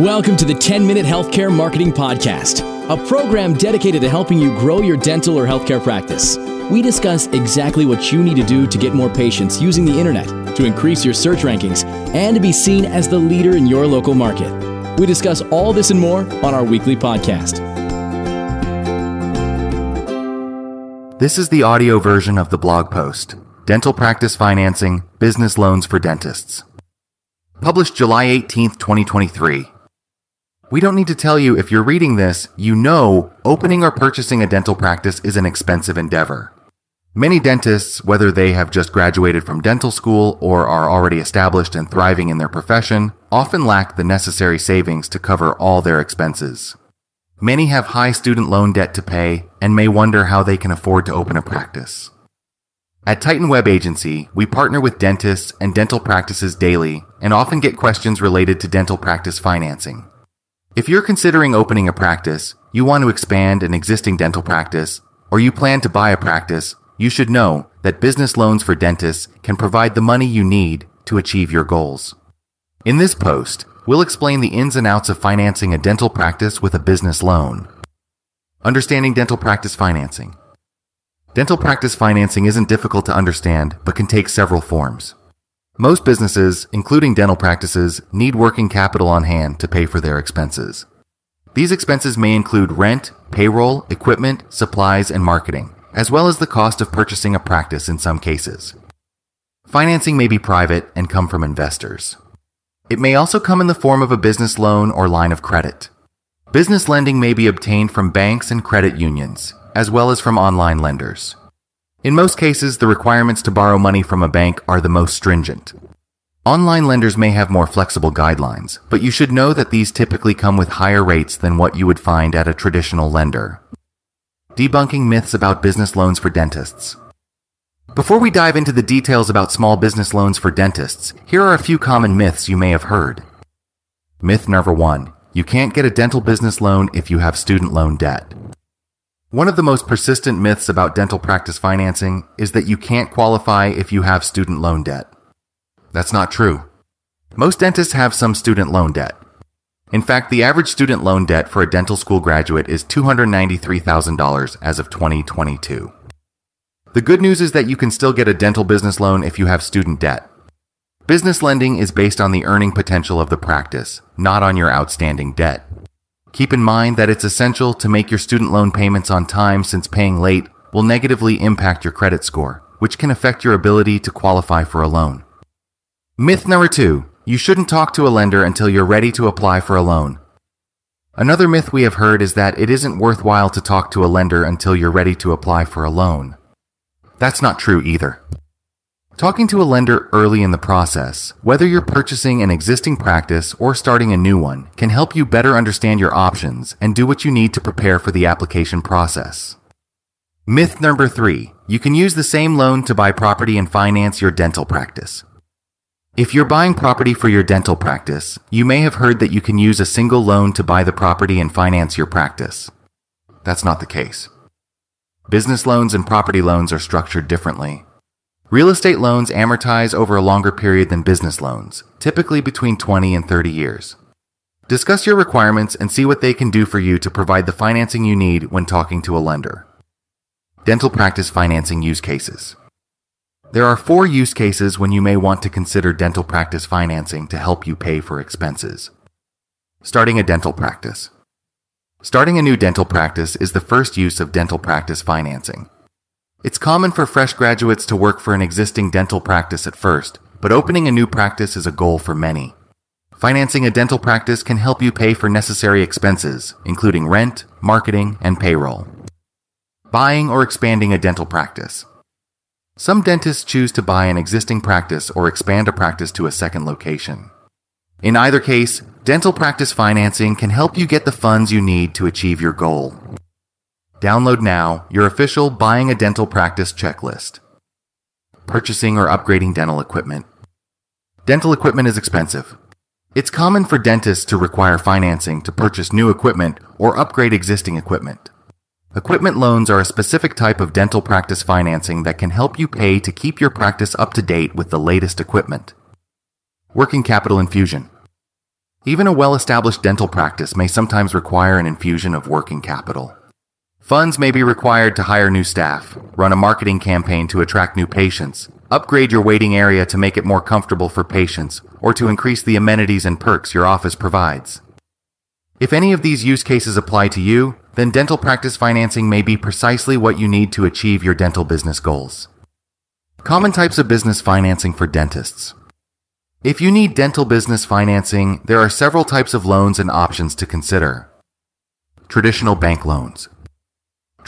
Welcome to the 10 Minute Healthcare Marketing Podcast, a program dedicated to helping you grow your dental or healthcare practice. We discuss exactly what you need to do to get more patients using the internet, to increase your search rankings, and to be seen as the leader in your local market. We discuss all this and more on our weekly podcast. This is the audio version of the blog post Dental Practice Financing Business Loans for Dentists. Published July 18, 2023. We don't need to tell you if you're reading this, you know opening or purchasing a dental practice is an expensive endeavor. Many dentists, whether they have just graduated from dental school or are already established and thriving in their profession, often lack the necessary savings to cover all their expenses. Many have high student loan debt to pay and may wonder how they can afford to open a practice. At Titan Web Agency, we partner with dentists and dental practices daily and often get questions related to dental practice financing. If you're considering opening a practice, you want to expand an existing dental practice, or you plan to buy a practice, you should know that business loans for dentists can provide the money you need to achieve your goals. In this post, we'll explain the ins and outs of financing a dental practice with a business loan. Understanding dental practice financing. Dental practice financing isn't difficult to understand, but can take several forms. Most businesses, including dental practices, need working capital on hand to pay for their expenses. These expenses may include rent, payroll, equipment, supplies, and marketing, as well as the cost of purchasing a practice in some cases. Financing may be private and come from investors. It may also come in the form of a business loan or line of credit. Business lending may be obtained from banks and credit unions, as well as from online lenders. In most cases, the requirements to borrow money from a bank are the most stringent. Online lenders may have more flexible guidelines, but you should know that these typically come with higher rates than what you would find at a traditional lender. Debunking myths about business loans for dentists. Before we dive into the details about small business loans for dentists, here are a few common myths you may have heard. Myth number one you can't get a dental business loan if you have student loan debt. One of the most persistent myths about dental practice financing is that you can't qualify if you have student loan debt. That's not true. Most dentists have some student loan debt. In fact, the average student loan debt for a dental school graduate is $293,000 as of 2022. The good news is that you can still get a dental business loan if you have student debt. Business lending is based on the earning potential of the practice, not on your outstanding debt. Keep in mind that it's essential to make your student loan payments on time since paying late will negatively impact your credit score, which can affect your ability to qualify for a loan. Myth number two you shouldn't talk to a lender until you're ready to apply for a loan. Another myth we have heard is that it isn't worthwhile to talk to a lender until you're ready to apply for a loan. That's not true either. Talking to a lender early in the process, whether you're purchasing an existing practice or starting a new one, can help you better understand your options and do what you need to prepare for the application process. Myth number three you can use the same loan to buy property and finance your dental practice. If you're buying property for your dental practice, you may have heard that you can use a single loan to buy the property and finance your practice. That's not the case. Business loans and property loans are structured differently, Real estate loans amortize over a longer period than business loans, typically between 20 and 30 years. Discuss your requirements and see what they can do for you to provide the financing you need when talking to a lender. Dental practice financing use cases. There are four use cases when you may want to consider dental practice financing to help you pay for expenses. Starting a dental practice. Starting a new dental practice is the first use of dental practice financing. It's common for fresh graduates to work for an existing dental practice at first, but opening a new practice is a goal for many. Financing a dental practice can help you pay for necessary expenses, including rent, marketing, and payroll. Buying or expanding a dental practice. Some dentists choose to buy an existing practice or expand a practice to a second location. In either case, dental practice financing can help you get the funds you need to achieve your goal. Download now your official Buying a Dental Practice checklist. Purchasing or upgrading dental equipment. Dental equipment is expensive. It's common for dentists to require financing to purchase new equipment or upgrade existing equipment. Equipment loans are a specific type of dental practice financing that can help you pay to keep your practice up to date with the latest equipment. Working capital infusion. Even a well established dental practice may sometimes require an infusion of working capital. Funds may be required to hire new staff, run a marketing campaign to attract new patients, upgrade your waiting area to make it more comfortable for patients, or to increase the amenities and perks your office provides. If any of these use cases apply to you, then dental practice financing may be precisely what you need to achieve your dental business goals. Common types of business financing for dentists. If you need dental business financing, there are several types of loans and options to consider. Traditional bank loans.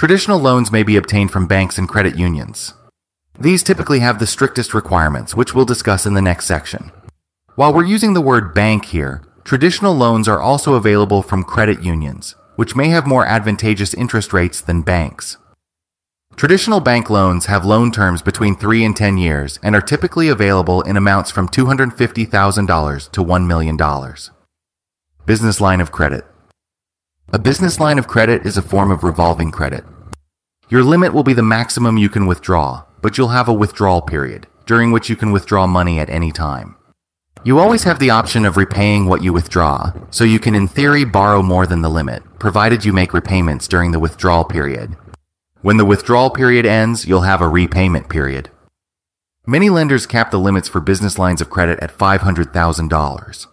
Traditional loans may be obtained from banks and credit unions. These typically have the strictest requirements, which we'll discuss in the next section. While we're using the word bank here, traditional loans are also available from credit unions, which may have more advantageous interest rates than banks. Traditional bank loans have loan terms between 3 and 10 years and are typically available in amounts from $250,000 to $1 million. Business line of credit. A business line of credit is a form of revolving credit. Your limit will be the maximum you can withdraw, but you'll have a withdrawal period, during which you can withdraw money at any time. You always have the option of repaying what you withdraw, so you can in theory borrow more than the limit, provided you make repayments during the withdrawal period. When the withdrawal period ends, you'll have a repayment period. Many lenders cap the limits for business lines of credit at $500,000.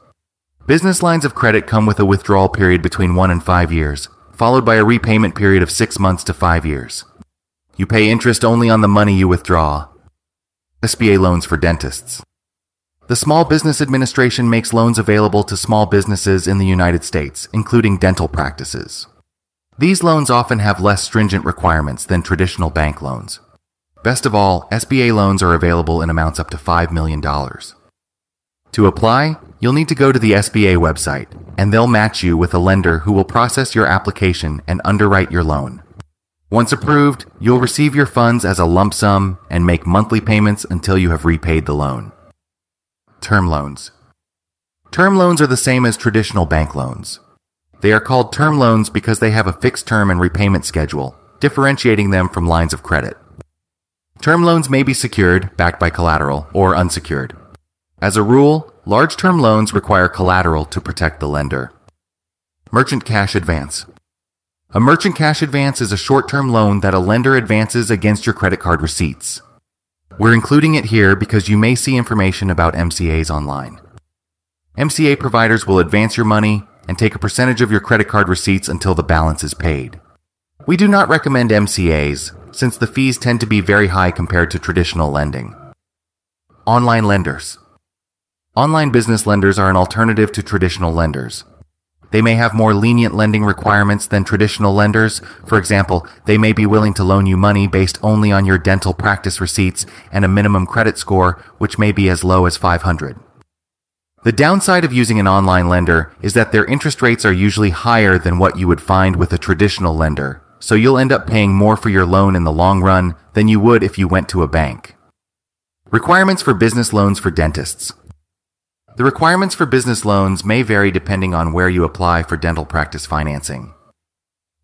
Business lines of credit come with a withdrawal period between 1 and 5 years, followed by a repayment period of 6 months to 5 years. You pay interest only on the money you withdraw. SBA loans for dentists. The Small Business Administration makes loans available to small businesses in the United States, including dental practices. These loans often have less stringent requirements than traditional bank loans. Best of all, SBA loans are available in amounts up to $5 million. To apply, you'll need to go to the SBA website, and they'll match you with a lender who will process your application and underwrite your loan. Once approved, you'll receive your funds as a lump sum and make monthly payments until you have repaid the loan. Term loans. Term loans are the same as traditional bank loans. They are called term loans because they have a fixed term and repayment schedule, differentiating them from lines of credit. Term loans may be secured, backed by collateral, or unsecured. As a rule, large term loans require collateral to protect the lender. Merchant cash advance. A merchant cash advance is a short term loan that a lender advances against your credit card receipts. We're including it here because you may see information about MCAs online. MCA providers will advance your money and take a percentage of your credit card receipts until the balance is paid. We do not recommend MCAs since the fees tend to be very high compared to traditional lending. Online lenders. Online business lenders are an alternative to traditional lenders. They may have more lenient lending requirements than traditional lenders. For example, they may be willing to loan you money based only on your dental practice receipts and a minimum credit score, which may be as low as 500. The downside of using an online lender is that their interest rates are usually higher than what you would find with a traditional lender, so you'll end up paying more for your loan in the long run than you would if you went to a bank. Requirements for business loans for dentists. The requirements for business loans may vary depending on where you apply for dental practice financing.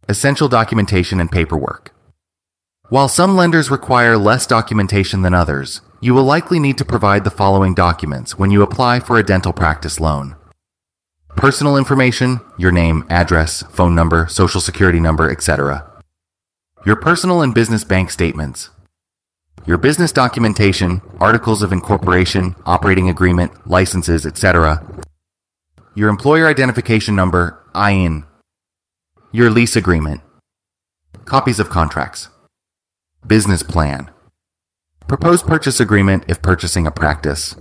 Essential documentation and paperwork. While some lenders require less documentation than others, you will likely need to provide the following documents when you apply for a dental practice loan. Personal information, your name, address, phone number, social security number, etc. Your personal and business bank statements, your business documentation, articles of incorporation, operating agreement, licenses, etc. Your employer identification number, EIN. Your lease agreement. Copies of contracts. Business plan. Proposed purchase agreement if purchasing a practice.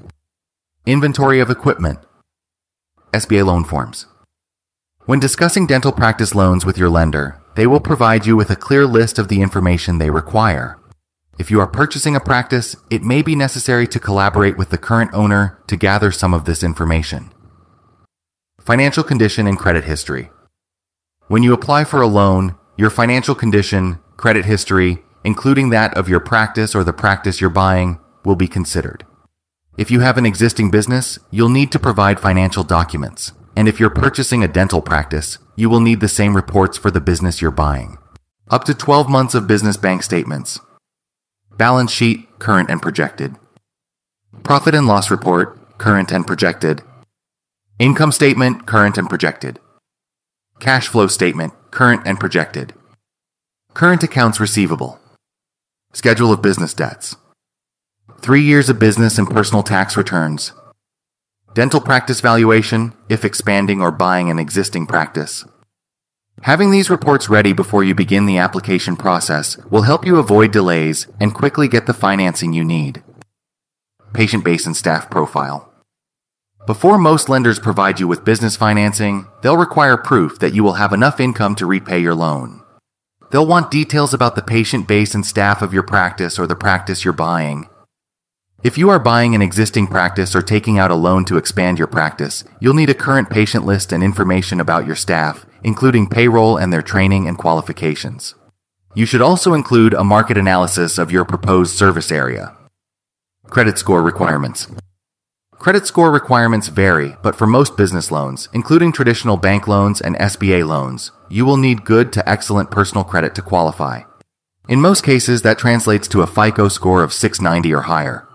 Inventory of equipment. SBA loan forms. When discussing dental practice loans with your lender, they will provide you with a clear list of the information they require. If you are purchasing a practice, it may be necessary to collaborate with the current owner to gather some of this information. Financial condition and credit history. When you apply for a loan, your financial condition, credit history, including that of your practice or the practice you're buying, will be considered. If you have an existing business, you'll need to provide financial documents. And if you're purchasing a dental practice, you will need the same reports for the business you're buying. Up to 12 months of business bank statements, Balance sheet, current and projected. Profit and loss report, current and projected. Income statement, current and projected. Cash flow statement, current and projected. Current accounts receivable. Schedule of business debts. Three years of business and personal tax returns. Dental practice valuation, if expanding or buying an existing practice. Having these reports ready before you begin the application process will help you avoid delays and quickly get the financing you need. Patient base and staff profile. Before most lenders provide you with business financing, they'll require proof that you will have enough income to repay your loan. They'll want details about the patient base and staff of your practice or the practice you're buying. If you are buying an existing practice or taking out a loan to expand your practice, you'll need a current patient list and information about your staff, including payroll and their training and qualifications. You should also include a market analysis of your proposed service area. Credit score requirements. Credit score requirements vary, but for most business loans, including traditional bank loans and SBA loans, you will need good to excellent personal credit to qualify. In most cases, that translates to a FICO score of 690 or higher.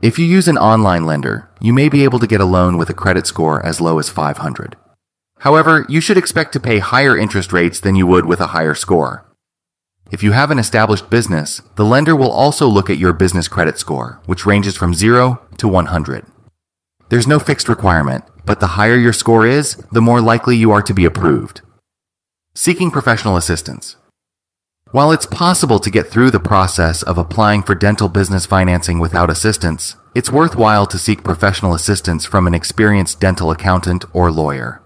If you use an online lender, you may be able to get a loan with a credit score as low as 500. However, you should expect to pay higher interest rates than you would with a higher score. If you have an established business, the lender will also look at your business credit score, which ranges from 0 to 100. There's no fixed requirement, but the higher your score is, the more likely you are to be approved. Seeking professional assistance. While it's possible to get through the process of applying for dental business financing without assistance, it's worthwhile to seek professional assistance from an experienced dental accountant or lawyer.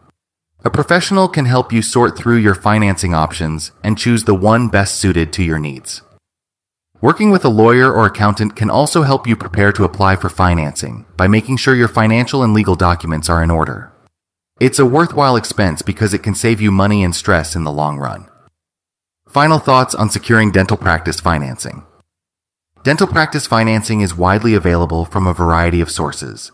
A professional can help you sort through your financing options and choose the one best suited to your needs. Working with a lawyer or accountant can also help you prepare to apply for financing by making sure your financial and legal documents are in order. It's a worthwhile expense because it can save you money and stress in the long run. Final thoughts on securing dental practice financing. Dental practice financing is widely available from a variety of sources.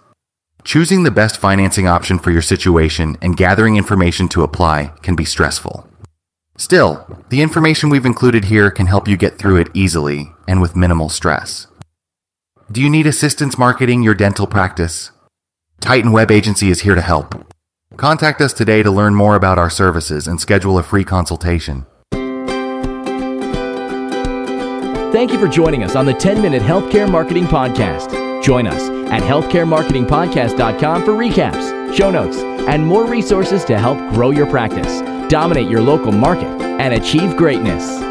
Choosing the best financing option for your situation and gathering information to apply can be stressful. Still, the information we've included here can help you get through it easily and with minimal stress. Do you need assistance marketing your dental practice? Titan Web Agency is here to help. Contact us today to learn more about our services and schedule a free consultation. Thank you for joining us on the 10 Minute Healthcare Marketing Podcast. Join us at healthcaremarketingpodcast.com for recaps, show notes, and more resources to help grow your practice dominate your local market, and achieve greatness.